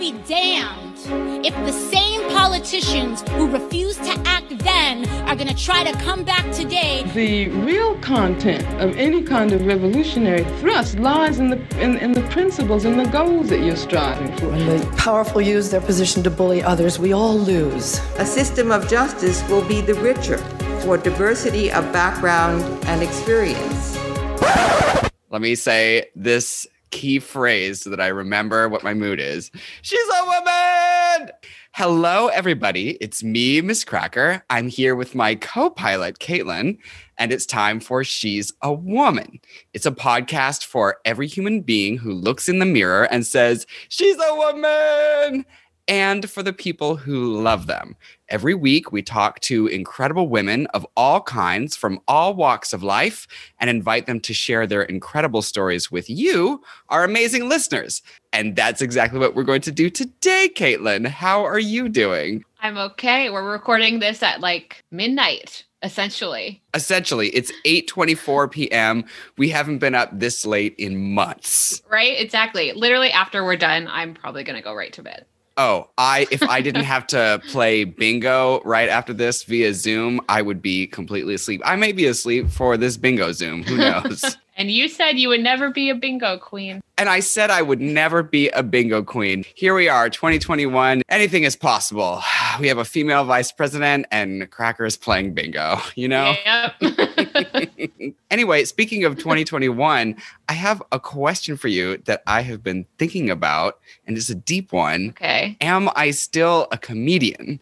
be damned if the same politicians who refused to act then are going to try to come back today. The real content of any kind of revolutionary thrust lies in the in, in the principles and the goals that you're striving for. When the powerful use their position to bully others, we all lose. A system of justice will be the richer for diversity of background and experience. Let me say this key phrase so that I remember what my mood is. She's a woman. Hello, everybody. It's me, Miz Cracker. I'm here with my co pilot, Caitlin, and it's time for She's a Woman. It's a podcast for every human being who looks in the mirror and says, She's a woman and for the people who love them. Every week, we talk to incredible women of all kinds from all walks of life and invite them to share their incredible stories with you, our amazing listeners. And that's exactly what we're going to do today, Caitlin. How are you doing? I'm okay. We're recording this at like midnight essentially essentially it's 8:24 p.m. we haven't been up this late in months right exactly literally after we're done i'm probably going to go right to bed Oh, I if I didn't have to play bingo right after this via Zoom, I would be completely asleep. I may be asleep for this bingo Zoom. Who knows? and you said you would never be a bingo queen. And I said I would never be a bingo queen. Here we are, 2021. Anything is possible. We have a female vice president and Crackers playing bingo, you know? Yep. anyway, speaking of 2021, I have a question for you that I have been thinking about, and it's a deep one. Okay. Am I still a comedian?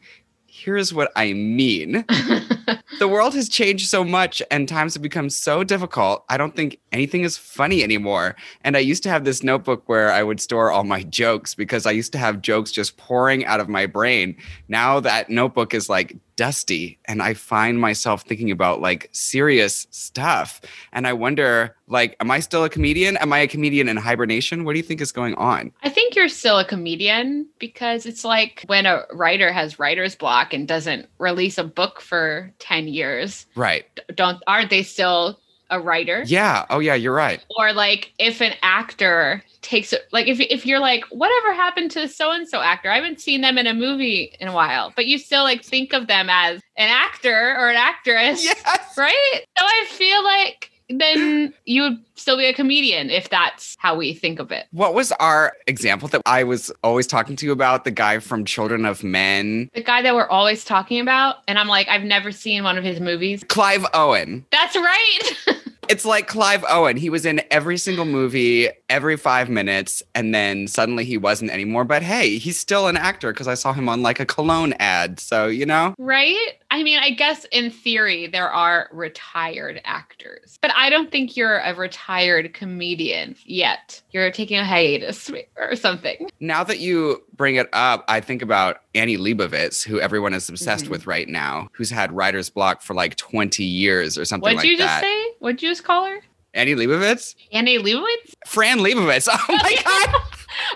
Here's what I mean. the world has changed so much and times have become so difficult. I don't think anything is funny anymore. And I used to have this notebook where I would store all my jokes because I used to have jokes just pouring out of my brain. Now that notebook is like dusty and I find myself thinking about like serious stuff. And I wonder, like, am I still a comedian? Am I a comedian in hibernation? What do you think is going on? I think you're still a comedian because it's like when a writer has writer's block and doesn't release a book for 10 years. Right. Don't aren't they still a writer? Yeah. Oh yeah, you're right. Or like if an actor takes it like if if you're like whatever happened to so and so actor? I haven't seen them in a movie in a while, but you still like think of them as an actor or an actress. Yes. Right? So I feel like then you would still be a comedian if that's how we think of it. What was our example that I was always talking to you about? The guy from Children of Men, The guy that we're always talking about, and I'm like, I've never seen one of his movies. Clive Owen. That's right. It's like Clive Owen. He was in every single movie every five minutes, and then suddenly he wasn't anymore. But hey, he's still an actor because I saw him on like a cologne ad. So, you know? right? I mean, I guess in theory, there are retired actors, but I don't think you're a retired comedian yet. You're taking a hiatus or something. Now that you bring it up, I think about Annie Leibovitz, who everyone is obsessed Mhm. with right now, who's had writer's block for like 20 years or something What'd like you just that. say? What'd you just call her? Annie Leibovitz? Annie Leibovitz? Fran Lebowitz. Oh my God.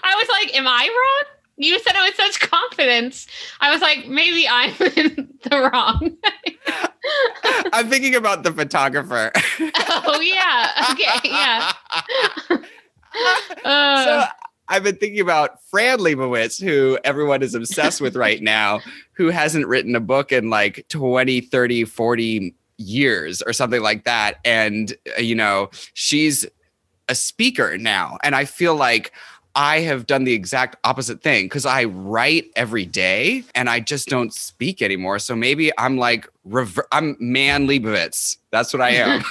I was like, am I wrong? You said it with such confidence. I was like, maybe I'm in the wrong. I'm thinking about the photographer. oh yeah. Okay. Yeah. Uh, so I've been thinking about Fran Lebowitz, who everyone is obsessed with right now, who hasn't written a book in like 20, 30, 40 years or something like that. And, uh, you know, she's a speaker now. And I feel like I have done the exact opposite thing because I write every day and I just don't speak anymore. So maybe I'm like, rever- I'm man Leibovitz. That's what I am.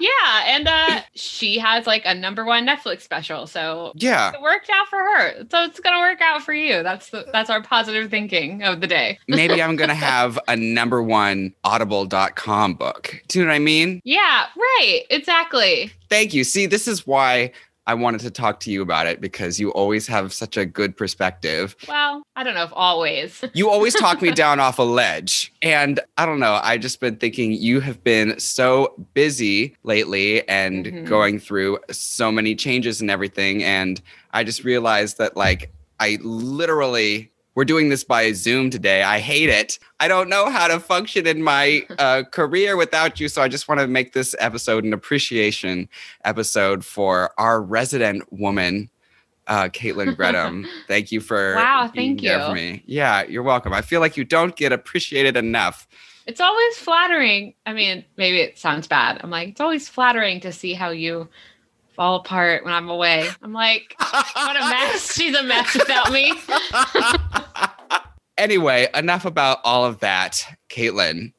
yeah, and uh she has like a number one Netflix special, so yeah. it worked out for her. So it's gonna work out for you. That's the that's our positive thinking of the day. maybe I'm gonna have a number one audible.com book. Do you know what I mean? Yeah, right. Exactly. Thank you. See, this is why I wanted to talk to you about it because you always have such a good perspective. Well, I don't know if always. You always talk me down off a ledge. And I don't know, I just been thinking you have been so busy lately and Mhm. going through so many changes and everything. And I just realized that like I literally we're doing this by Zoom today. I hate it. I don't know how to function in my uh, career without you. So I just want to make this episode an appreciation episode for our resident woman, uh, Caitlin Bredham. thank you for Wow, being thank you. for me. Yeah, you're welcome. I feel like you don't get appreciated enough. It's always flattering. I mean, maybe it sounds bad. I'm like, it's always flattering to see how you fall apart when I'm away. I'm like, what a mess. She's a mess without me. anyway, enough about all of that, Caitlin.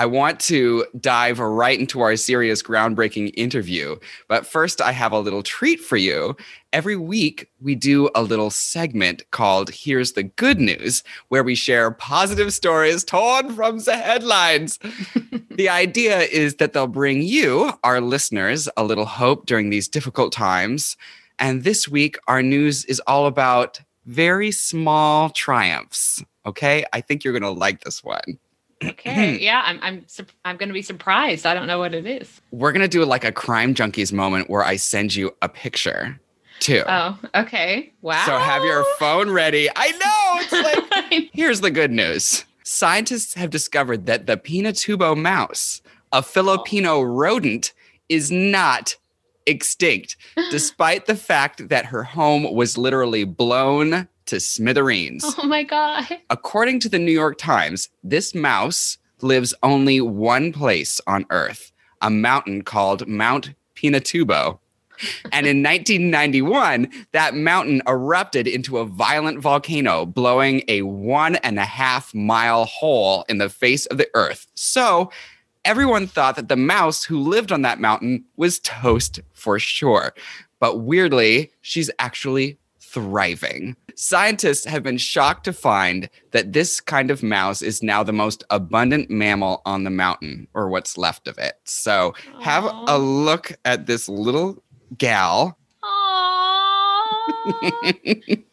I want to dive right into our serious groundbreaking interview. But first, I have a little treat for you. Every week, we do a little segment called Here's the Good News, where we share positive stories torn from the headlines. the idea is that they'll bring you, our listeners, a little hope during these difficult times. And this week, our news is all about very small triumphs. Okay. I think you're going to like this one. Okay. Yeah, I'm I'm I'm going to be surprised. I don't know what it is. We're going to do like a crime junkies moment where I send you a picture too. Oh, okay. Wow. So have your phone ready. I know. It's like, here's the good news scientists have discovered that the Pinatubo mouse, a Filipino rodent, is not extinct, despite the fact that her home was literally blown to smithereens. oh my god. According to the New York Times, this mouse lives only one place on Earth, a mountain called Mount Pinatubo. And in 1991, that mountain erupted into a violent volcano, blowing a one and a half mile hole in the face of the Earth. So everyone thought that the mouse who lived on that mountain was toast for sure. But weirdly, she's actually thriving. Scientists have been shocked to find that this kind of mouse is now the most abundant mammal on the mountain, or what's left of it. So have a look at this little gal. Aww.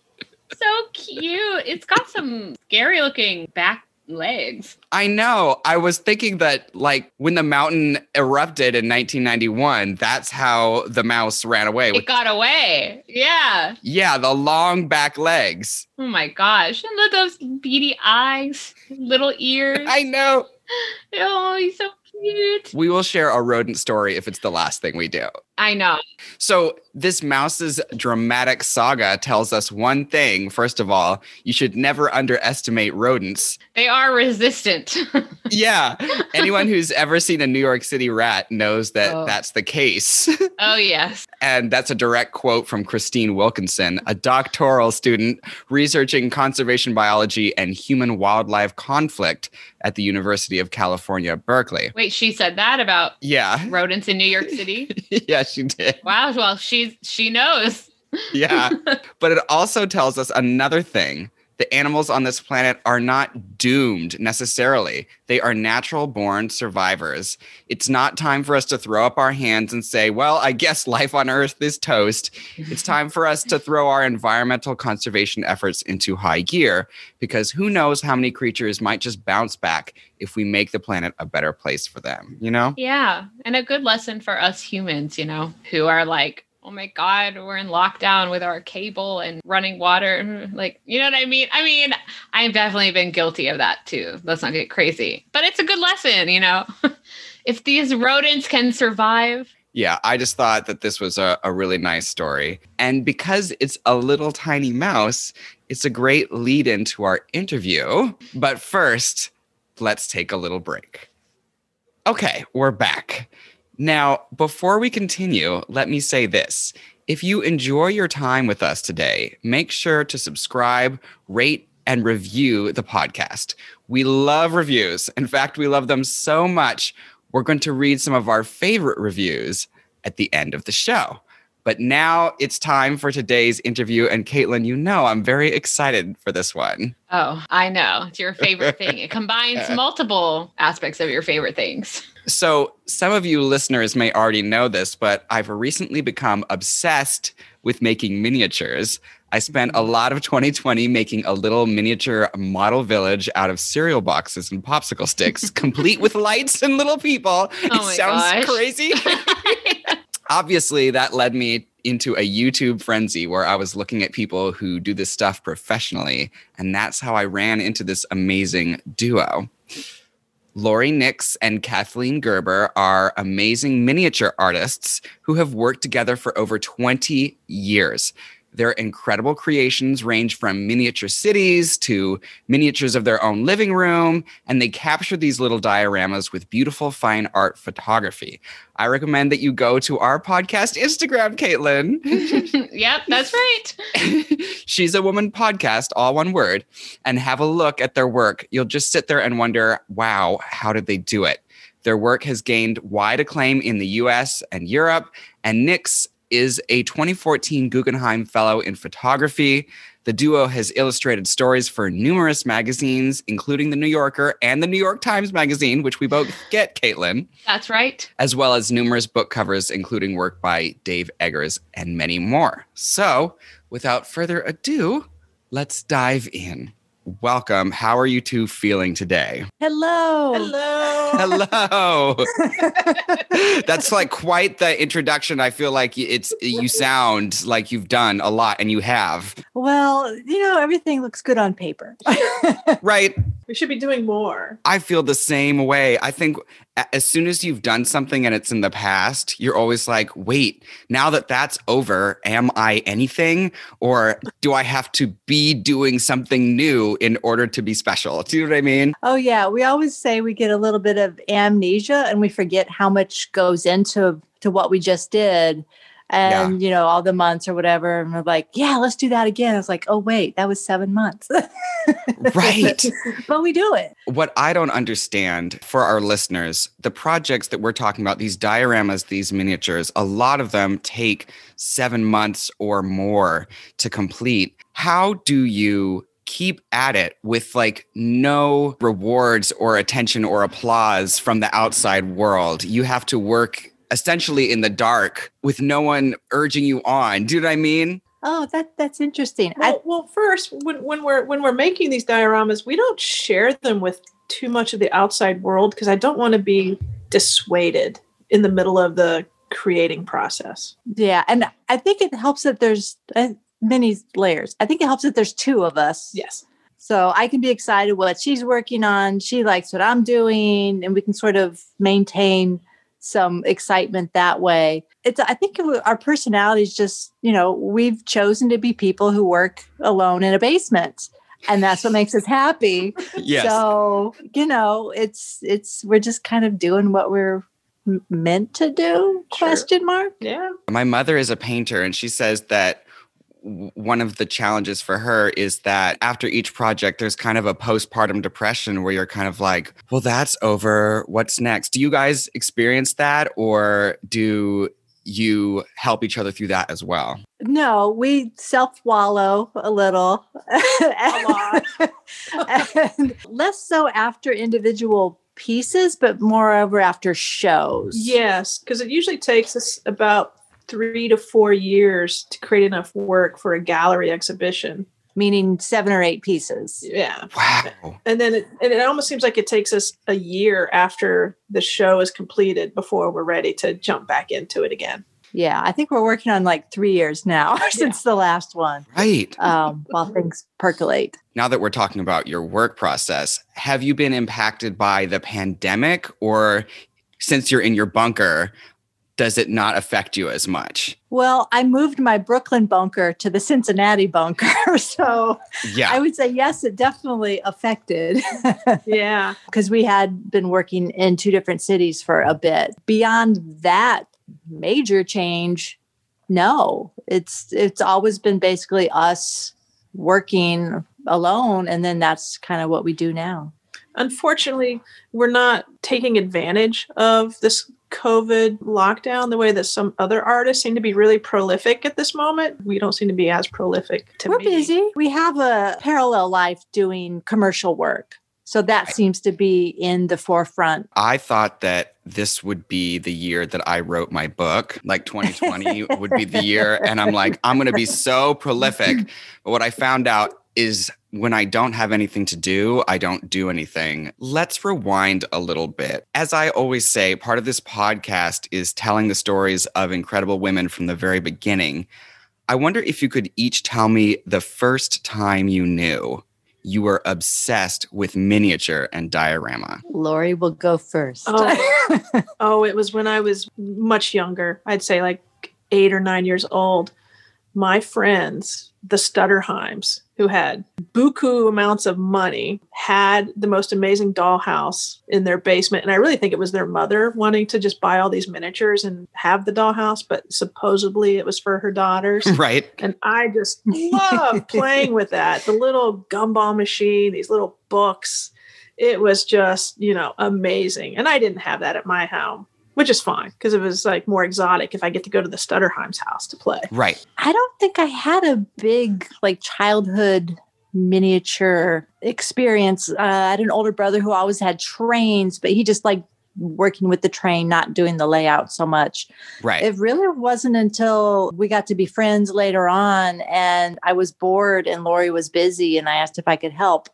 so cute. It's got some scary looking back legs. I know. I was thinking that, like, when the mountain erupted in 1991, that's how the mouse ran away. With, It got away. Yeah. yeah, the long back legs. Oh my gosh. And look at those beady eyes, little ears. I know. oh, he's so cute. We will share a rodent story if it's the last thing we do. I know. So, this mouse's dramatic saga tells us one thing. First of all, you should never underestimate rodents. They are resistant. Yeah. Anyone who's ever seen a New York City rat knows that Oh. that's the case. oh, yes. And that's a direct quote from Christine Wilkinson, a doctoral student researching conservation biology and human wildlife conflict at the University of California, Berkeley. Wait, she said that about Yeah. rodents in New York City? yeah, she did. wow. Well, she's she knows. Yeah. but it also tells us another thing. The animals on this planet are not doomed necessarily. They are natural born survivors. It's not time for us to throw up our hands and say, well, I guess life on Earth is toast. It's time for us to throw our environmental conservation efforts into high gear because who knows how many creatures might just bounce back if we make the planet a better place for them, you know? Yeah. And a good lesson for us humans, you know, who are like, oh my God, we're in lockdown with our cable and running water. Like, you know what I mean? I mean, I've definitely been guilty of that too. Let's not get crazy. But it's a good lesson, you know? if these rodents can survive, Yeah, I just thought that this was a, a really nice story. And because it's a little tiny mouse, it's a great lead into our interview. But first, let's take a little break. Okay, we're back. Now, before we continue, let me say this. If you enjoy your time with us today, make sure to subscribe, rate, and review the podcast. We love reviews. In fact, we love them so much, we're going to read some of our favorite reviews at the end of the show. But now it's time for today's interview. And Caitlin, you know I'm very excited for this one. oh, I know. It's your favorite thing. It combines multiple aspects of your favorite things. So, some of you listeners may already know this, but I've recently become obsessed with making miniatures. I spent a mm. lot of 2020 making a little miniature model village out of cereal boxes and popsicle sticks, complete with lights and little people. Oh it Oh my sounds gosh. crazy. Obviously, that led me into a YouTube frenzy where I was looking at people who do this stuff professionally. And that's how I ran into this amazing duo. Lori Nix and Kathleen Gerber are amazing miniature artists who have worked together for over 20 years. Their incredible creations range from miniature cities to miniatures of their own living room, and they capture these little dioramas with beautiful fine art photography. I recommend that you go to our podcast Instagram, Caitlin. yep, that's right. She's a woman podcast, all one word, and have a look at their work. You'll just sit there and wonder, wow, how did they do it? Their work has gained wide acclaim in the US and Europe, and Nix is a 2014 Guggenheim Fellow in Photography. The duo has illustrated stories for numerous magazines, including The New Yorker and The New York Times Magazine, which we both get, Caitlin, That's right. as well as numerous book covers, including work by Dave Eggers and many more. So, without further ado, let's dive in. Welcome. How are you two feeling today? Hello. Hello. Hello. That's like quite the introduction. I feel like it's you sound like you've done a lot and you have. Well, you know, everything looks good on paper. Right. We should be doing more. I feel the same way. I think as soon as you've done something and it's in the past, you're always like, wait, now that that's over, am I anything? Or do I have to be doing something new in order to be special? Do you know what I mean? oh, yeah. We always say we get a little bit of amnesia and we forget how much goes into to what we just did. And, you know, all the months or whatever. And we're like, yeah, let's do that again. I was like, oh, wait, that was seven months. Right. but we do it. What I don't understand for our listeners, the projects that we're talking about, these dioramas, these miniatures, a lot of them take seven months or more to complete. How do you keep at it with like no rewards or attention or applause from the outside world? You have to work essentially in the dark with no one urging you on. Do you know what I mean? Oh, that that's interesting. I, Well, well, first, when, when we're when we're making these dioramas, we don't share them with too much of the outside world because I don't want to be dissuaded in the middle of the creating process. yeah. And I think it helps that there's uh, many layers. I think it helps that there's two of us. Yes. So I can be excited what she's working on. She likes what I'm doing, and we can sort of maintain some excitement that way. It's I think our personalities just you know we've chosen to be people who work alone in a basement, and that's what makes us happy. Yes. So you know it's it's we're just kind of doing what we're meant to do? Sure. Question mark. Yeah. My mother is a painter, and she says that w- one of the challenges for her is that after each project, there's kind of a postpartum depression where you're kind of like, well, that's over. What's next? Do you guys experience that, or do you help each other through that as well? No, we self wallow a little. lot. and less so after individual pieces, but moreover after shows. Yes, because it usually takes us about three to four years to create enough work for a gallery exhibition. Meaning seven or eight pieces. Yeah. Wow. And then it, and it almost seems like it takes us a year after the show is completed before we're ready to jump back into it again. Yeah. I think we're working on like three years now since the last one. Right. Um, while things percolate. Now that we're talking about your work process, have you been impacted by the pandemic, or since you're in your bunker, does it not affect you as much? Well, I moved my Brooklyn bunker to the Cincinnati bunker. so Yeah. I would say, yes, it definitely affected. Yeah. because we had been working in two different cities for a bit. Beyond that major change, no, it's it's always been basically us working alone, and then that's kind of what we do now. Unfortunately, we're not taking advantage of this COVID lockdown the way that some other artists seem to be really prolific at this moment. We don't seem to be as prolific to We're me. busy. We have a parallel life doing commercial work, so that seems to be in the forefront. I thought that this would be the year that I wrote my book, like 2020 would be the year. And I'm like, I'm going to be so prolific. But what I found out is when I don't have anything to do, I don't do anything. Let's rewind a little bit. As I always say, part of this podcast is telling the stories of incredible women from the very beginning. I wonder if you could each tell me the first time you knew you were obsessed with miniature and diorama. Lori will go first. Oh. Oh, it was when I was much younger. I'd say like eight or nine years old. My friends, the Stutterheims, who had buku amounts of money, had the most amazing dollhouse in their basement. And I really think it was their mother wanting to just buy all these miniatures and have the dollhouse, but supposedly it was for her daughters. Right. And I just love playing with that. The little gumball machine, these little books. It was just, you know, amazing. And I didn't have that at my home, which is fine because it was like more exotic if I get to go to the Stutterheim's house to play. Right. I don't think I had a big like childhood miniature experience. Uh, I had an older brother who always had trains, but he just like working with the train, not doing the layout so much. Right. It really wasn't until we got to be friends later on and I was bored and Lori was busy and I asked if I could help.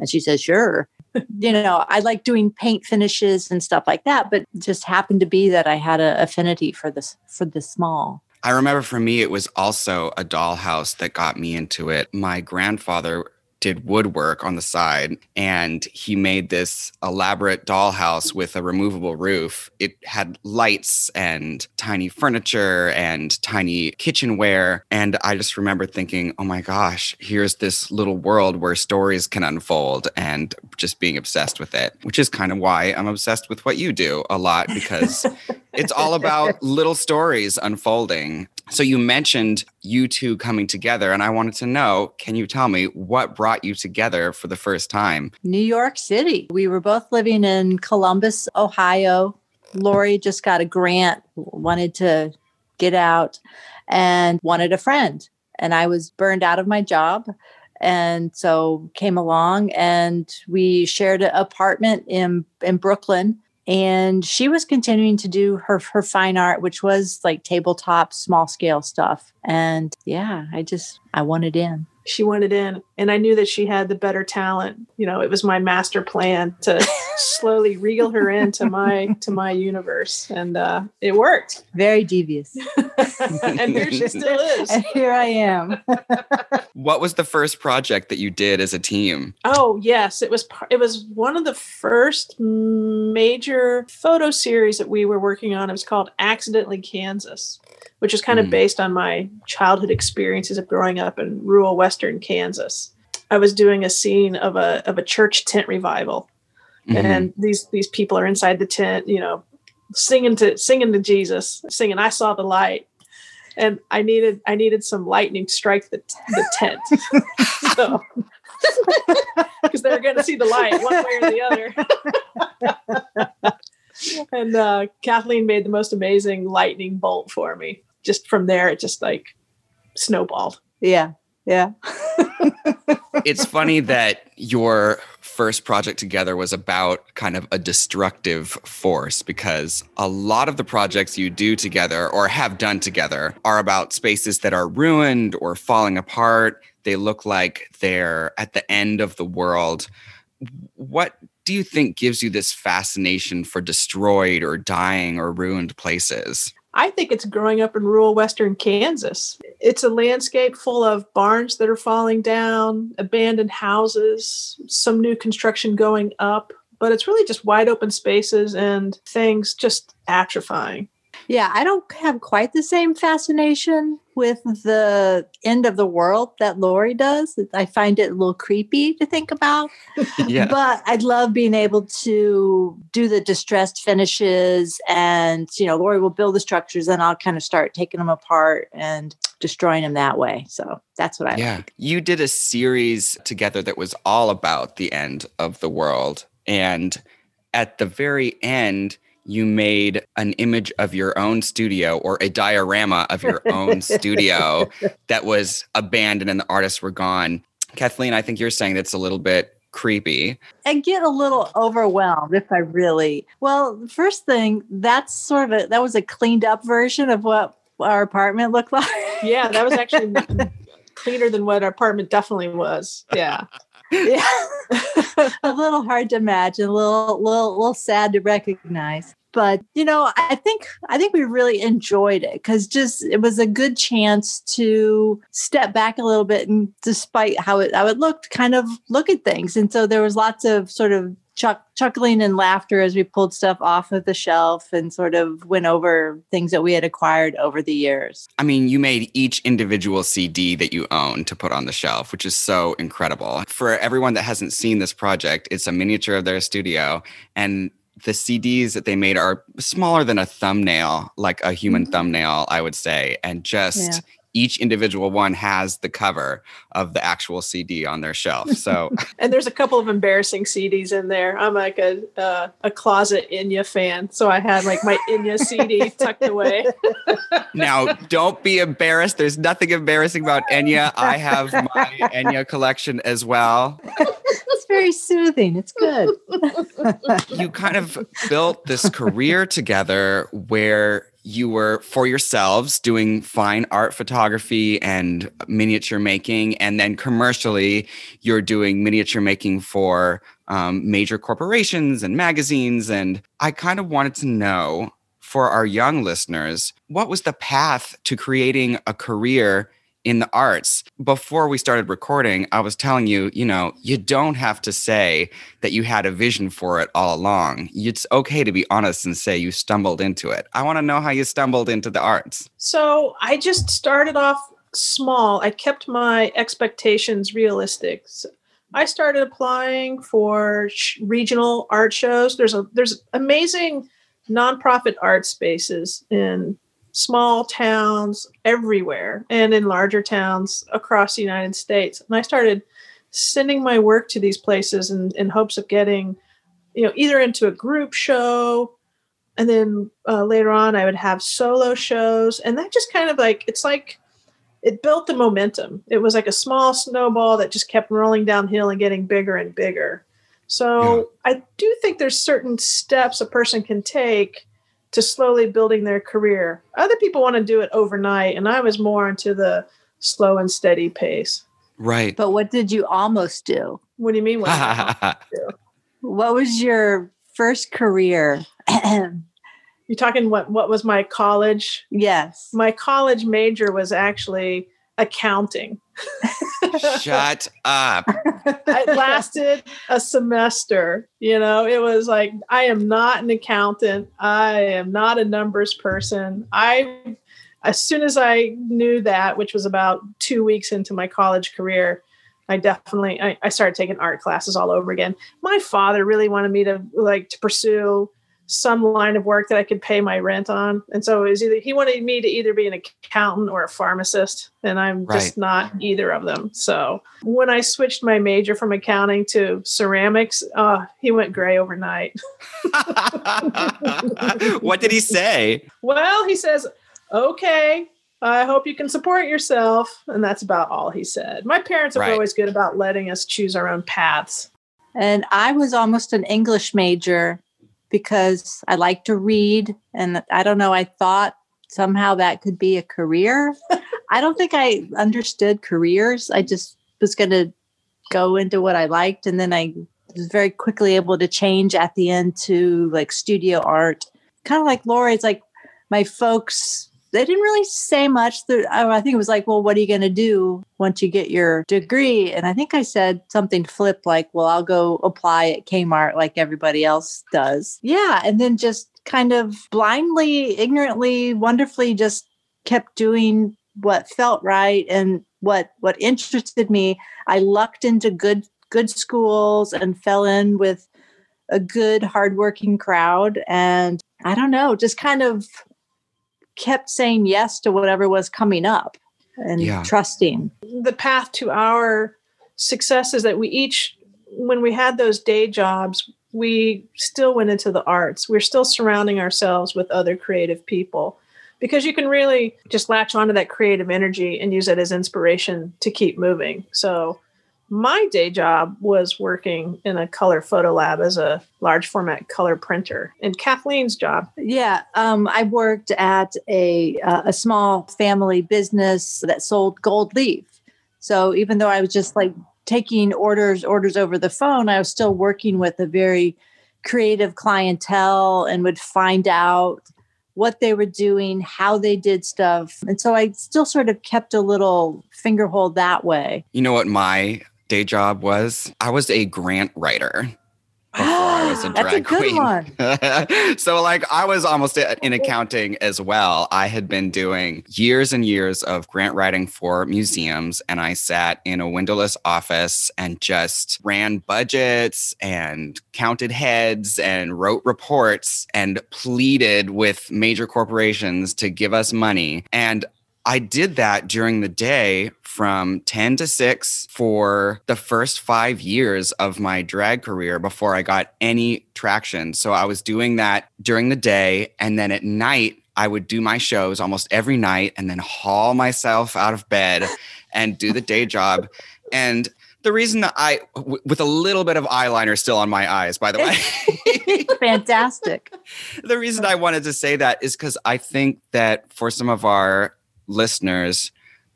And she said, sure. You know, I like doing paint finishes and stuff like that, but just happened to be that I had an affinity for this for the small. I remember for me, it was also a dollhouse that got me into it. My grandfather did woodwork on the side and he made this elaborate dollhouse with a removable roof. It had lights and tiny furniture and tiny kitchenware. And I just remember thinking, oh my gosh, here's this little world where stories can unfold and just being obsessed with it, which is kind of why I'm obsessed with what you do a lot because it's all about little stories unfolding. So you mentioned you two coming together, and I wanted to know can you tell me what brought you together for the first time? New York City. We were both living in Columbus, Ohio. Lori just got a grant, wanted to get out, and wanted a friend. And I was burned out of my job. And so came along and we shared an apartment in, in Brooklyn and she was continuing to do her her fine art which was like tabletop small scale stuff and yeah i just i wanted in She wanted in, and I knew that she had the better talent. You know, it was my master plan to slowly reel her into my to my universe, and uh, it worked. very devious and here she still is. and here i am What was the first project that you did as a team? Oh yes, it was. par- It was one of the first major photo series that we were working on. It was called "Accidentally Kansas," which is kind of Mm. based on my childhood experiences of growing up in rural western Kansas. I was doing a scene of a of a church tent revival, Mhm. and these these people are inside the tent, you know, singing to singing to Jesus, singing "I saw the light." And I needed I needed some lightning to strike the, the tent. so because they're going to see the light one way or the other. and uh, Kathleen made the most amazing lightning bolt for me. Just from there, it just like snowballed. yeah yeah it's funny that your first project together was about kind of a destructive force because a lot of the projects you do together or have done together are about spaces that are ruined or falling apart. They look like they're at the end of the world. What do you think gives you this fascination for destroyed or dying or ruined places? I think it's growing up in rural western Kansas. It's a landscape full of barns that are falling down, abandoned houses, some new construction going up, but it's really just wide open spaces and things just atrophying. Yeah i don't have quite the same fascination with the end of the world that lori does i find it a little creepy to think about Yeah. but I'd love being able to do the distressed finishes and you know Lori will build the structures and I'll kind of start taking them apart and destroying them that way. So that's what I yeah. like. You did a series together that was all about the end of the world. And at the very end, you made an image of your own studio or a diorama of your own studio that was abandoned and the artists were gone. Kathleen, I think you're saying that's a little bit creepy. I get a little overwhelmed if I really well, the first thing that's sort of a that was a cleaned up version of what our apartment looked like. Yeah, that was actually cleaner than what our apartment definitely was. Yeah. Yeah. a little hard to imagine, a little little little sad to recognize. But you know, I think I think we really enjoyed it because just it was a good chance to step back a little bit and despite how it how it looked, kind of look at things. And so there was lots of sort of chuck, chuckling and laughter as we pulled stuff off of the shelf and sort of went over things that we had acquired over the years. I mean, you made each individual CD that you own to put on the shelf, which is so incredible. For everyone that hasn't seen this project, it's a miniature of their studio and the CDs that they made are smaller than a thumbnail, like a human Mhm. thumbnail, I would say. And just Yeah. Each individual one has the cover of the actual CD on their shelf. So And there's a couple of embarrassing CDs in there. I'm like a uh, a closet Enya fan, so I had like my Enya CD tucked away. now don't be embarrassed. There's nothing embarrassing about Enya. I have my Enya collection as well. Very soothing. It's good. you kind of built this career together where you were for yourselves doing fine art photography and miniature making and then commercially you're doing miniature making for um, major corporations and magazines and i kind of wanted to know for our young listeners what was the path to creating a career in the arts before we started recording i was telling you you know you don't have to say that you had a vision for it all along. It's okay to be honest and say you stumbled into it. I want to know how you stumbled into the arts. So I just started off small. I kept my expectations realistic. So I started applying for sh- regional art shows. There's a there's amazing nonprofit art spaces in small towns everywhere and in larger towns across the United States. And I started sending my work to these places in, in hopes of getting, you know, either into a group show and then uh, later on i would have solo shows. And that just kind of like it's like it built the momentum. It was like a small snowball that just kept rolling downhill and getting bigger and bigger. So i do think there's certain steps a person can take to slowly building their career other people want to do it overnight and i was more into the slow and steady pace Right. But what did you almost do? what do you mean what What was your first career? you're talking what what was my college yes. my college major was actually accounting Shut up. it lasted a semester. You know, it was like, I am not an accountant. I am not a numbers person. I, as soon as I knew that, which was about two weeks into my college career, I definitely I, I started taking art classes all over again. My father really wanted me to like to pursue some line of work that I could pay my rent on. And so it was either he wanted me to either be an accountant or a pharmacist. And I'm just not either of them. So when I switched my major from accounting to ceramics, uh, he went gray overnight. what did he say? Well, he says, okay, I hope you can support yourself. And that's about all he said. My parents are Right. always good about letting us choose our own paths. And I was almost an English major because I like to read. And I don't know, I thought somehow that could be a career. I don't think I understood careers. I just was going to go into what I liked. And then I was very quickly able to change at the end to like studio art. Kind of like Laura, it's like my folks they didn't really say much. The- oh, I think it was like, well, what are you going to do once you get your degree? And I think I said something flip like, well, I'll go apply at Kmart like everybody else does. Yeah. And then just kind of blindly, ignorantly, wonderfully just kept doing what felt right and what what interested me. I lucked into good good schools and fell in with a good hardworking crowd and I don't know, just kind of kept saying yes to whatever was coming up and Yeah. trusting. the path to our success is that we each when we had those day jobs we still went into the arts we're still surrounding ourselves with other creative people because you can really just latch onto that creative energy and use it as inspiration to keep moving so my day job was working in a color photo lab as a large format color printer and kathleen's job Yeah, um, I worked at a uh, a small family business that sold gold leaf. So even though I was just like taking orders orders over the phone, I was still working with a very creative clientele and would find out what they were doing, how they did stuff. And so I still sort of kept a little finger hold that way. You know what my day job was? I was a grant writer. before I was a That's a drag good queen. one. so like I was almost in accounting as well. I had been doing years and years of grant writing for museums and I sat in a windowless office and just ran budgets and counted heads and wrote reports and pleaded with major corporations to give us money. And I did that during the day from 10 to 6 for the first five years of my drag career before I got any traction. So I was doing that during the day. And then at night, I would do my shows almost every night and then haul myself out of bed and do the day job. And the reason that I, w- with a little bit of eyeliner still on my eyes, by the way, Fantastic. the reason I wanted to say that is because I think that for some of our listeners,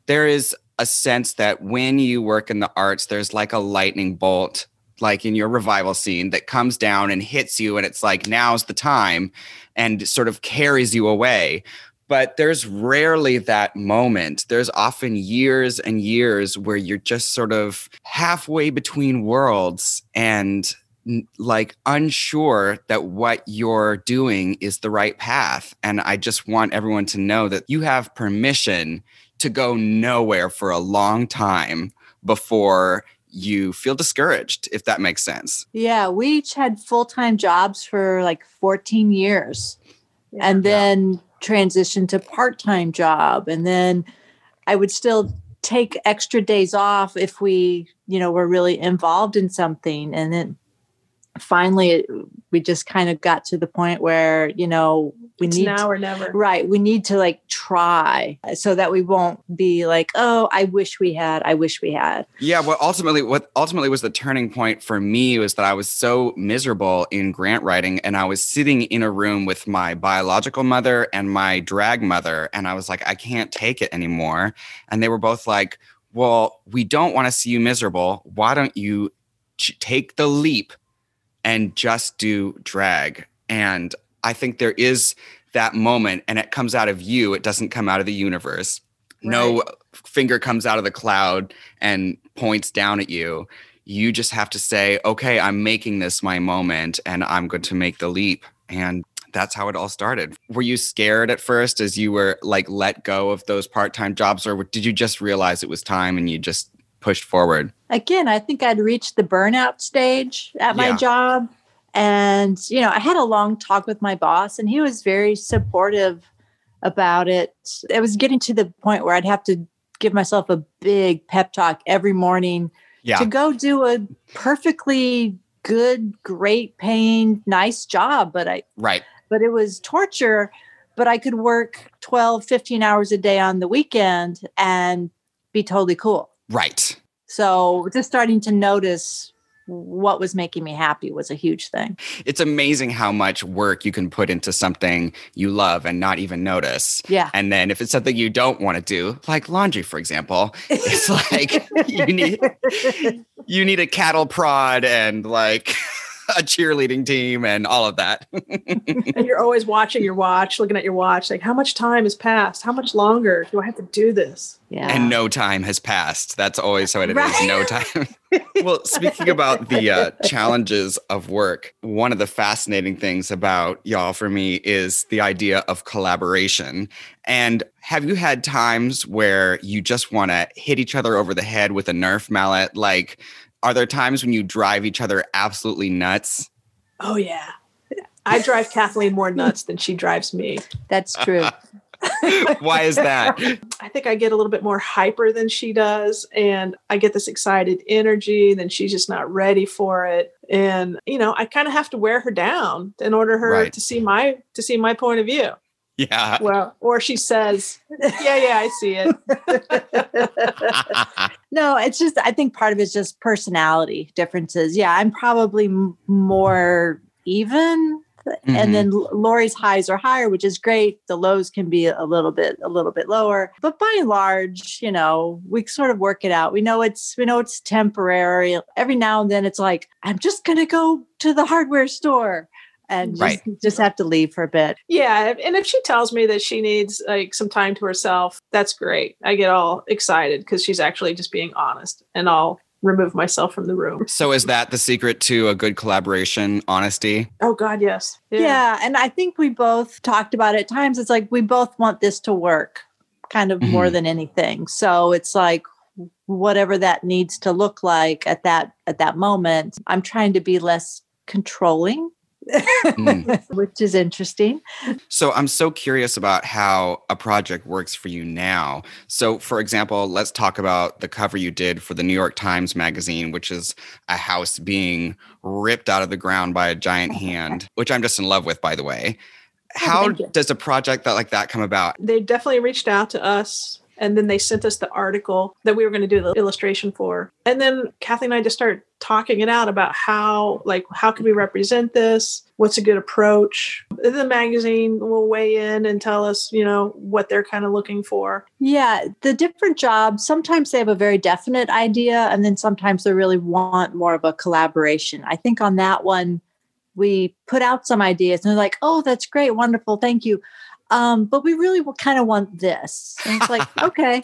there is a sense that when you work in the arts, there's like a lightning bolt, like in your revival scene, that comes down and hits you, and it's like, now's the time, and sort of carries you away. But there's rarely that moment. There's often years and years where you're just sort of halfway between worlds and like unsure that what you're doing is the right path. And I just want everyone to know that you have permission to go nowhere for a long time before you feel discouraged, if that makes sense. Yeah, we each had full time jobs for like 14 years and then transitioned to part time job. And then I would still take extra days off if we, you know, were really involved in something. And then finally, we just kind of got to the point where, you know, we It's need now or never. Right. We need to like try so that we won't be like, oh, I wish we had, I wish we had. Yeah, what ultimately what ultimately was the turning point for me was that I was so miserable in grant writing and I was sitting in a room with my biological mother and my drag mother and I was like I can't take it anymore and they were both like, "Well, we don't want to see you miserable. Why don't you take the leap and just do drag?" And I think there is that moment and it comes out of you, it doesn't come out of the universe. No finger comes out of the cloud and points down at you. You just have to say, okay, I'm making this my moment and I'm going to make the leap. And that's how it all started. Were you scared at first as you were like let go of those part time jobs, or did you just realize it was time and you just pushed forward? Again, I think I'd reached the burnout stage at my Yeah. job. And, you know, I had a long talk with my boss, and he was very supportive about it. It was getting to the point where I'd have to give myself a big pep talk every morning Yeah. to go do a perfectly good, great paying, nice job. But I, Right. but it was torture. But I could work 12, 15 hours a day on the weekend and be totally cool. Right. So just starting to notice what was making me happy was a huge thing. It's amazing how much work you can put into something you love and not even notice. Yeah. And then if it's something you don't want to do, like laundry, for example, it's like you need you need a cattle prod and like a cheerleading team and all of that. and you're always watching your watch, looking at your watch, like how much time has passed? How much longer do I have to do this? Yeah. and no time has passed. That's always what it is. Right. No time. well, speaking about the uh, challenges of work, one of the fascinating things about y'all for me is the idea of collaboration. And have you had times where you just want to hit each other over the head with a Nerf mallet? Like, are there times when you drive each other absolutely nuts? Oh yeah. I drive Kathleen more nuts than she drives me. That's true. Why is that? I think I get a little bit more hyper than she does, and I get this excited energy. and Then she's just not ready for it, and you know, I kind of have to wear her down in order her Right. to see my to see my point of view. Yeah. Well, or she says, "Yeah, yeah, I see it." no, it's just, I think part of it's just personality differences. Yeah, I'm probably m- more even. Mhm. And then Lori's highs are higher, which is great. The lows can be a little bit, a little bit lower. But by and large, you know, we sort of work it out. We know it's, we know it's temporary. Every now and then, it's like I'm just gonna go to the hardware store, and just, Right. just have to leave for a bit. Yeah, and if she tells me that she needs like some time to herself, that's great. I get all excited because she's actually just being honest, and I'll remove myself from the room. So is that the secret to a good collaboration? Honesty. Oh God, yes. Yeah. And I think we both talked about it at times. It's like we both want this to work kind of more Mhm. than anything. So it's like whatever that needs to look like at that at that moment. I'm trying to be less controlling. Mm. Which is interesting. So I'm so curious about how a project works for you now. So for example, let's talk about the cover you did for the New York Times magazine, which is a house being ripped out of the ground by a giant hand, which I'm just in love with by the way. How thank does a project that like that come about? They definitely reached out to us and then they sent us the article that we were going to do the illustration for. And then Kathy and I just started talking it out about how like how can we represent this? What's a good approach? The magazine will weigh in and tell us, you know, what they're kind of looking for. Yeah, the different jobs, sometimes they have a very definite idea, and then sometimes they really want more of a collaboration. I think on that one, we put out some ideas and they're like, oh, that's great, wonderful, thank you. Um, but we really kind of want this. And it's like, okay,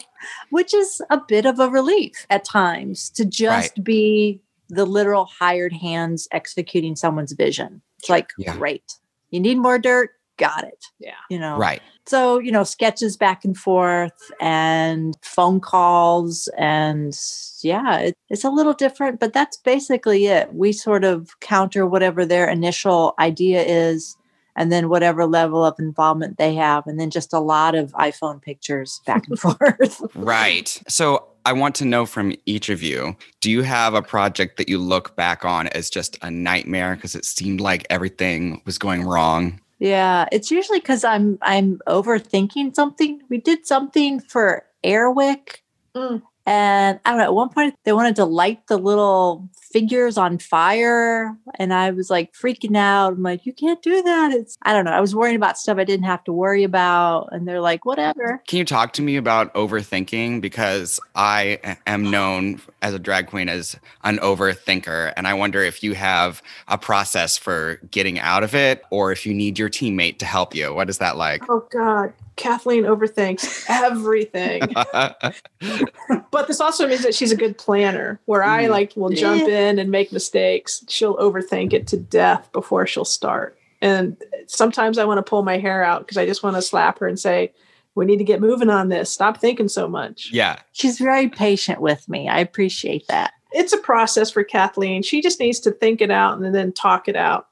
which is a bit of a relief at times to just be the literal hired hands executing someone's vision. It's like, Yeah. great. You need more dirt? Got it. Yeah. You know, Right. so you know sketches back and forth and phone calls and yeah it, it's a little different but that's basically it we sort of counter whatever their initial idea is and then whatever level of involvement they have and then just a lot of iphone pictures back and forth Right. So I want to know from each of you do you have a project that you look back on as just a nightmare because it seemed like everything was going wrong? yeah it's usually because i'm i'm overthinking something we did something for Air Wick Mm. And I don't know, at one point they wanted to light the little figures on fire. And I was like freaking out. I'm like, you can't do that. It's, I don't know. I was worrying about stuff I didn't have to worry about. And they're like, whatever. Can you talk to me about overthinking? Because I am known as a drag queen as an overthinker. And I wonder if you have a process for getting out of it or if you need your teammate to help you. What is that like? Oh God, Kathleen overthinks everything. but this also means that she's a good planner where I Mhm. like will jump in and make mistakes. She'll overthink it to death before she'll start. And sometimes I want to pull my hair out because I just want to slap her and say, we need to get moving on this. Stop thinking so much. yeah. She's very patient with me. I appreciate that. It's a process for Kathleen. She just needs to think it out and then talk it out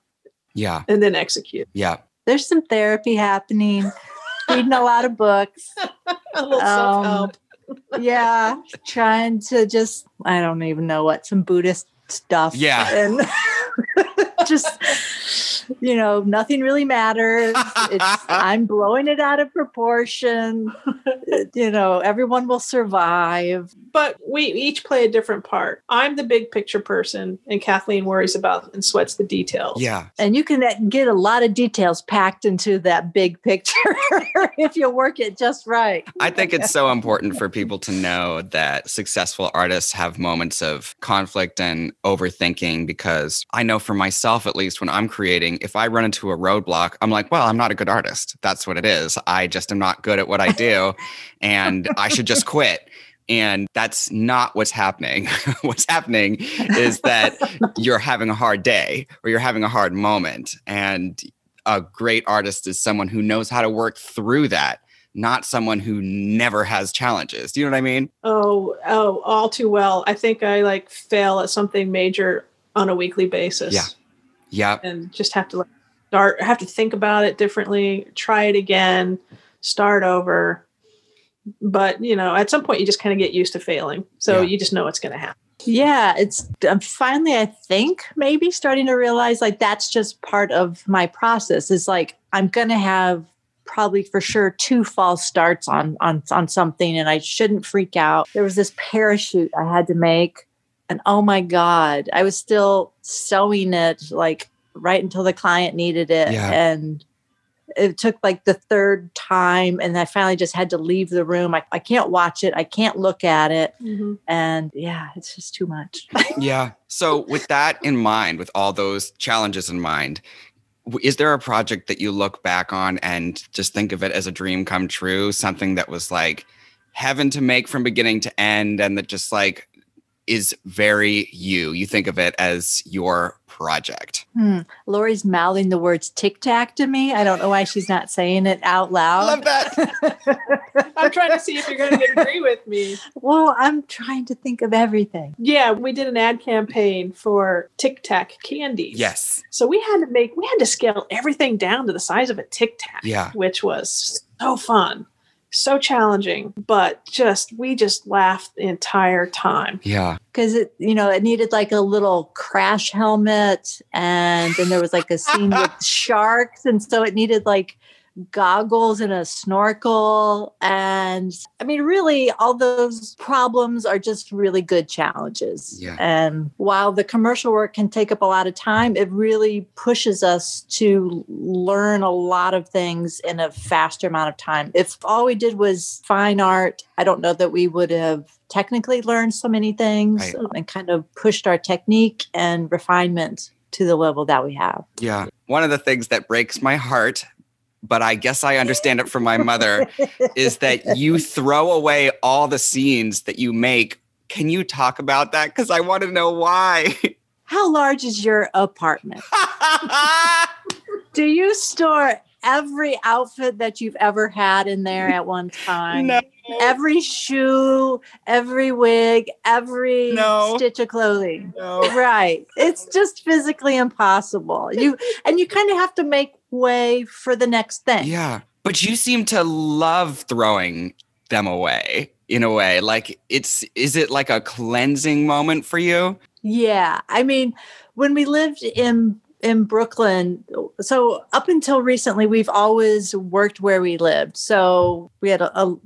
Yeah. and then execute. Yeah. There's some therapy happening, reading a lot of books. A little Um, self-help. Yeah. Trying to just, I don't even know what, some Buddhist stuff. Yeah. And just, you know, nothing really matters. It's, I'm blowing it out of proportion. you know, everyone will survive. but we each play a different part. I'm the big picture person, and Kathleen worries about and sweats the details. Yeah. And you can uh, get a lot of details packed into that big picture if you work it just right. I think it's so important for people to know that successful artists have moments of conflict and overthinking because I know for myself, at least when I'm creating, if I run into a roadblock, I'm like, well, I'm not a good artist. That's what it is. I just am not good at what I do and I should just quit. And that's not what's happening. what's happening is that you're having a hard day or you're having a hard moment. And a great artist is someone who knows how to work through that not someone who never has challenges. Do you know what I mean? Oh, oh, all too well. I think I like fail at something major on a weekly basis. Yeah. Yeah. And just have to like start, have to think about it differently, try it again, start over. But, you know, at some point you just kind of get used to failing. So Yeah. you just know what's going to happen. Yeah, it's I'm finally, I think, maybe starting to realize like that's just part of my process. Is like I'm gonna have probably for sure two false starts on on on something, and I shouldn't freak out. There was this parachute I had to make, and oh my god, I was still sewing it like right until the client needed it, Yeah. and it took like the third time and i finally just had to leave the room I, I can't watch it i can't look at it mm-hmm. and yeah it's just too much Yeah. So, with that in mind, with all those challenges in mind, is there a project that you look back on and just think of it as a dream come true? Something that was like heaven to make from beginning to end and that just like is very you. You think of it as your project. Hmm. Lori's mouthing the words tic tac to me. I don't know why she's not saying it out loud. I love that. I'm trying to see if you're going to agree with me. well, I'm trying to think of everything. Yeah, we did an ad campaign for Tic Tac candies. yes. So we had to make, we had to scale everything down to the size of a Tic Tac. Yeah. Which was so fun, so challenging, but just, we just laughed the entire time. Yeah. Because it, you know, it needed like a little crash helmet, and then there was like a scene with sharks, and so it needed like goggles and a snorkel. And I mean, really, all those problems are just really good challenges. Yeah. And while the commercial work can take up a lot of time, it really pushes us to learn a lot of things in a faster amount of time. If all we did was fine art, I don't know that we would have technically learned so many things Right. and kind of pushed our technique and refinement to the level that we have. Yeah. One of the things that breaks my heart, but I guess I understand it from my mother, is that you throw away all the scenes that you make. Can you talk about that? Because I want to know why. How large is your apartment? Do you store every outfit that you've ever had in there at one time? no. Every shoe, every wig, every No. stitch of clothing. No. Right. It's just physically impossible. You and you kind of have to make way for the next thing. Yeah. But you seem to love throwing them away in a way. Like it's is it like a cleansing moment for you? Yeah. I mean, when we lived in in Brooklyn, so up until recently, we've always worked where we lived. So we had a, a,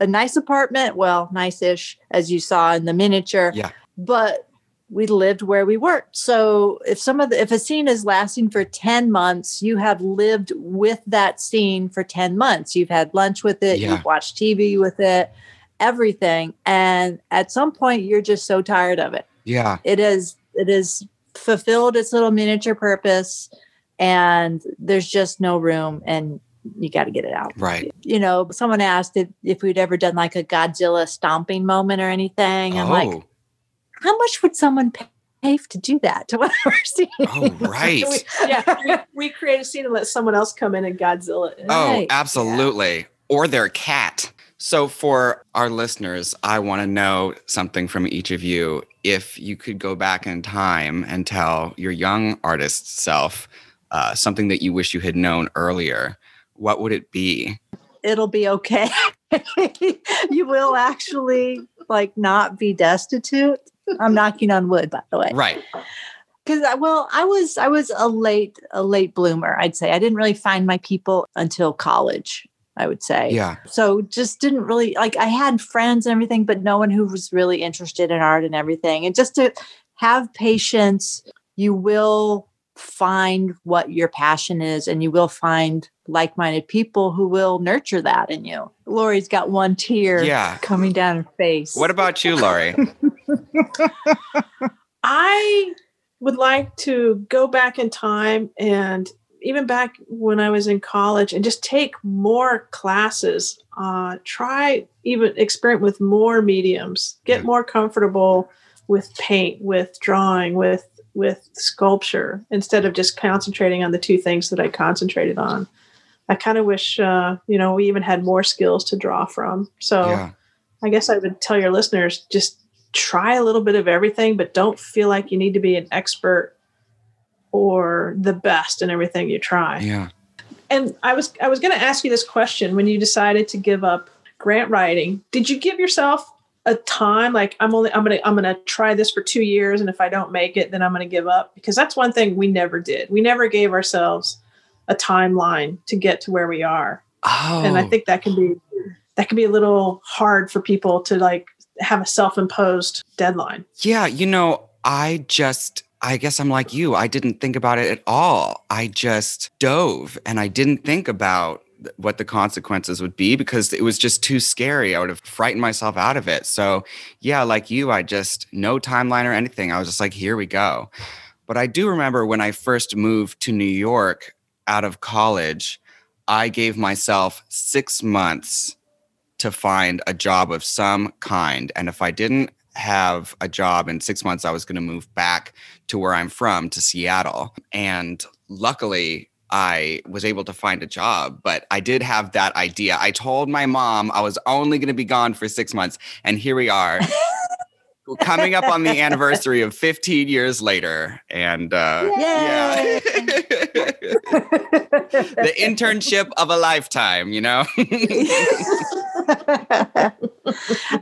a nice apartment, well, nice-ish, as you saw in the miniature. Yeah. But we lived where we worked. So if some of the if a scene is lasting for 10 months, you have lived with that scene for 10 months. You've had lunch with it, Yeah. you've watched TV with it, everything. And at some point you're just so tired of it Yeah. it is it is fulfilled its little miniature purpose and there's just no room and you got to get it out Right. you know someone asked if, if we'd ever done like a godzilla stomping moment or anything i'm like Oh, how much would someone pay to do that to one of our scenes oh right. We, yeah, we, we create a scene and let someone else come in and Godzilla. it. Oh, Right. absolutely. Or their cat. So, for our listeners, I want to know something from each of you. If you could go back in time and tell your young artist self uh, something that you wish you had known earlier, what would it be? it'll be okay you will actually like not be destitute i'm knocking on wood by the way Right. because well i was i was a late a late bloomer i'd say i didn't really find my people until college i would say Yeah. so just didn't really like i had friends and everything but no one who was really interested in art and everything and just to have patience you will find what your passion is and you will find like-minded people who will nurture that in you lori's got one tear Yeah. coming down her face What about you, Lori? I would like to go back in time and even back when I was in college and just take more classes, uh, try even experiment with more mediums, get more comfortable with paint, with drawing, with with sculpture instead of just concentrating on the two things that I concentrated on. I kind of wish, uh, you know, we even had more skills to draw from. So Yeah. I guess I would tell your listeners just try a little bit of everything, but don't feel like you need to be an expert or the best in everything you try. Yeah. And I was I was going to ask you this question when you decided to give up grant writing. Did you give yourself a time like I'm only I'm going to I'm going to try this for 2 years and if I don't make it then I'm going to give up because that's one thing we never did. We never gave ourselves a timeline to get to where we are Oh. and i oh. think that can be that can be a little hard for people to like have a self-imposed deadline Yeah, you know, I just, I guess I'm like you. I didn't think about it at all. I just dove and I didn't think about what the consequences would be because it was just too scary. I would have frightened myself out of it. So, yeah, like you, I just, no timeline or anything. I was just like, here we go. But I do remember when I first moved to New York out of college, I gave myself six months to find a job of some kind. And if I didn't have a job. In six months, I was going to move back to where I'm from, to Seattle. And luckily, I was able to find a job, but I did have that idea. I told my mom I was only going to be gone for six months. And here we are. coming up on the anniversary of 15 years later and uh yeah the internship of a lifetime you know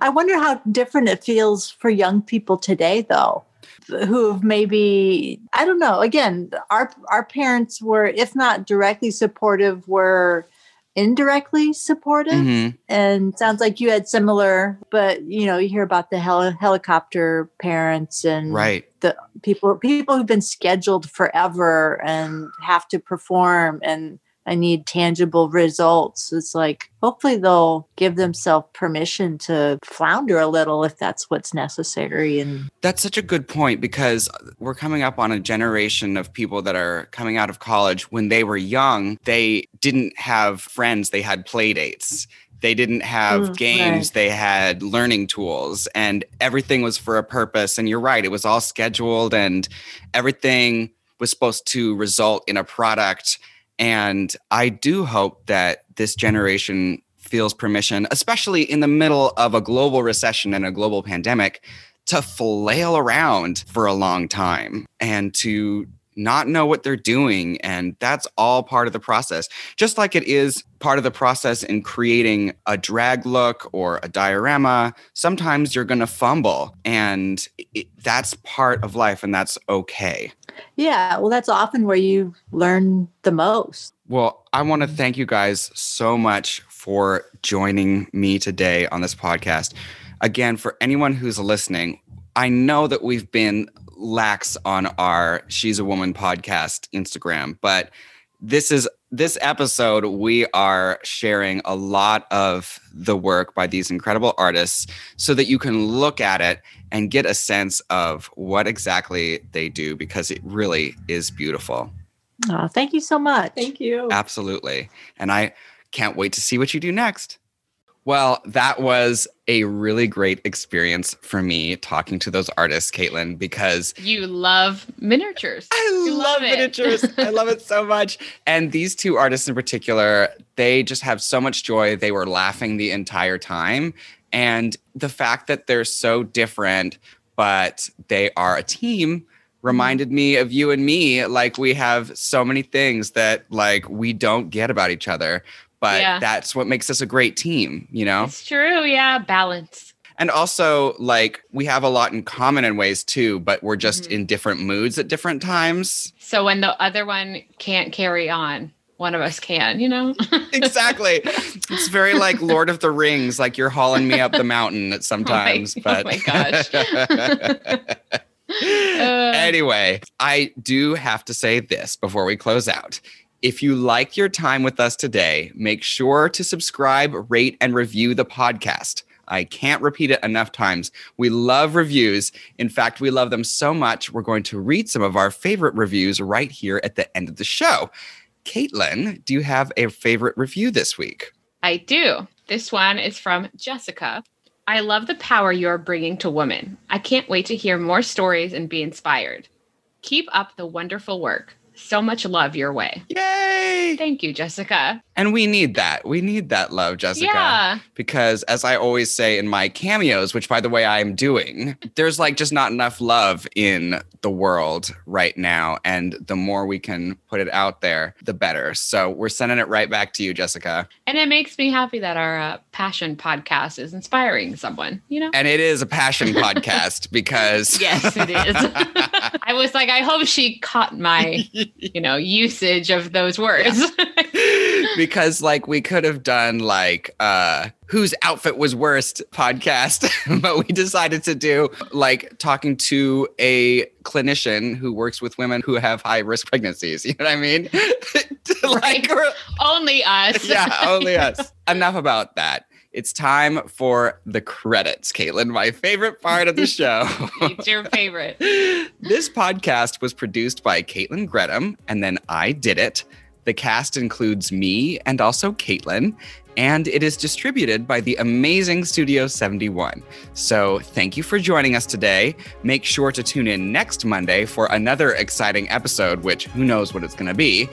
I wonder how different it feels for young people today, though, who have maybe I don't know. Again, our our parents were, if not directly supportive, were indirectly supportive, Mhm. and sounds like you had similar. But you know, you hear about the heli- helicopter parents and right the people people who've been scheduled forever and have to perform and I need tangible results. It's like hopefully they'll give themselves permission to flounder a little if that's what's necessary. And That's such a good point because we're coming up on a generation of people that are coming out of college. When they were young, they didn't have friends, they had play dates. They didn't have Mm, games, right. they had learning tools, and everything was for a purpose. And you're right, it was all scheduled and everything was supposed to result in a product. And I do hope that this generation feels permission, especially in the middle of a global recession and a global pandemic, to flail around for a long time and to not know what they're doing. And that's all part of the process. Just like it is part of the process in creating a drag look or a diorama, sometimes you're going to fumble. And it, that's part of life, and that's okay. yeah, well, that's often where you learn the most. Well, I want to thank you guys so much for joining me today on this podcast. Again, for anyone who's listening, I know that we've been lax on our She's a Woman podcast Instagram, but this is this episode we are sharing a lot of the work by these incredible artists so that you can look at it and get a sense of what exactly they do because it really is beautiful. Oh, thank you so much. Thank you. Absolutely. And I can't wait to see what you do next. Well, that was a really great experience for me talking to those artists, Caitlin, because You love miniatures. I You love, love miniatures. I love it so much. And these two artists in particular, they just have so much joy. They were laughing the entire time. And the fact that they're so different, but they are a team mm-hmm. reminded me of you and me. Like we have so many things that like we don't get about each other. But Yeah. that's what makes us a great team, you know? It's true. Yeah. Balance. And also, like, we have a lot in common in ways too, but we're just Mhm. in different moods at different times. So when the other one can't carry on, one of us can, you know? exactly. It's very like Lord of the Rings, like you're hauling me up the mountain at sometimes. oh but my gosh. Uh. anyway, I do have to say this before we close out. If you like your time with us today, make sure to subscribe, rate, and review the podcast. I can't repeat it enough times. We love reviews. In fact, we love them so much, we're going to read some of our favorite reviews right here at the end of the show. Caitlin, do you have a favorite review this week? I do. This one is from Jessica. I love the power you're bringing to women. I can't wait to hear more stories and be inspired. Keep up the wonderful work. So much love your way. Yay! Thank you, Jessica. And we need that. We need that love, Jessica. Yeah. because as I always say in my cameos, which by the way I am doing, there's like just not enough love in the world right now. And the more we can put it out there, the better. So we're sending it right back to you, Jessica. And it makes me happy that our uh, passion podcast is inspiring someone, you know? And it is a passion podcast because Yes, it is. I was like, I hope she caught my, you know, usage of those words. because like we could have done like uh whose outfit was worst podcast but we decided to do like talking to a clinician who works with women who have high risk pregnancies you know what i mean like Right. Only us. yeah only us enough about that it's time for the credits caitlin my favorite part of the show it's your favorite. this podcast was produced by Caitlin Gretham, and then I did it. The cast includes me and also Caitlin, and it is distributed by the amazing Studio 71. So thank you for joining us today. Make sure to tune in next Monday for another exciting episode, which who knows what it's going to be.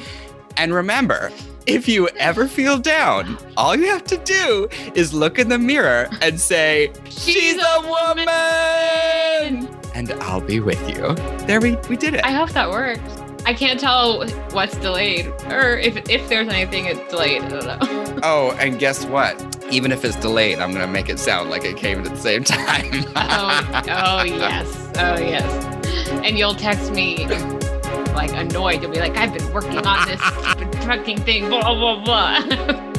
And remember, if you ever feel down, all you have to do is look in the mirror and say, She's a woman! And I'll be with you. There we, we did it. I hope that works. I can't tell what's delayed or if if there's anything it's delayed. I don't know. Oh, and guess what? Even if it's delayed, I'm going to make it sound like it came at the same time. oh, oh yes. Oh yes. And you'll text me like annoyed. You'll be like, I've been working on this fucking thing, blah blah blah.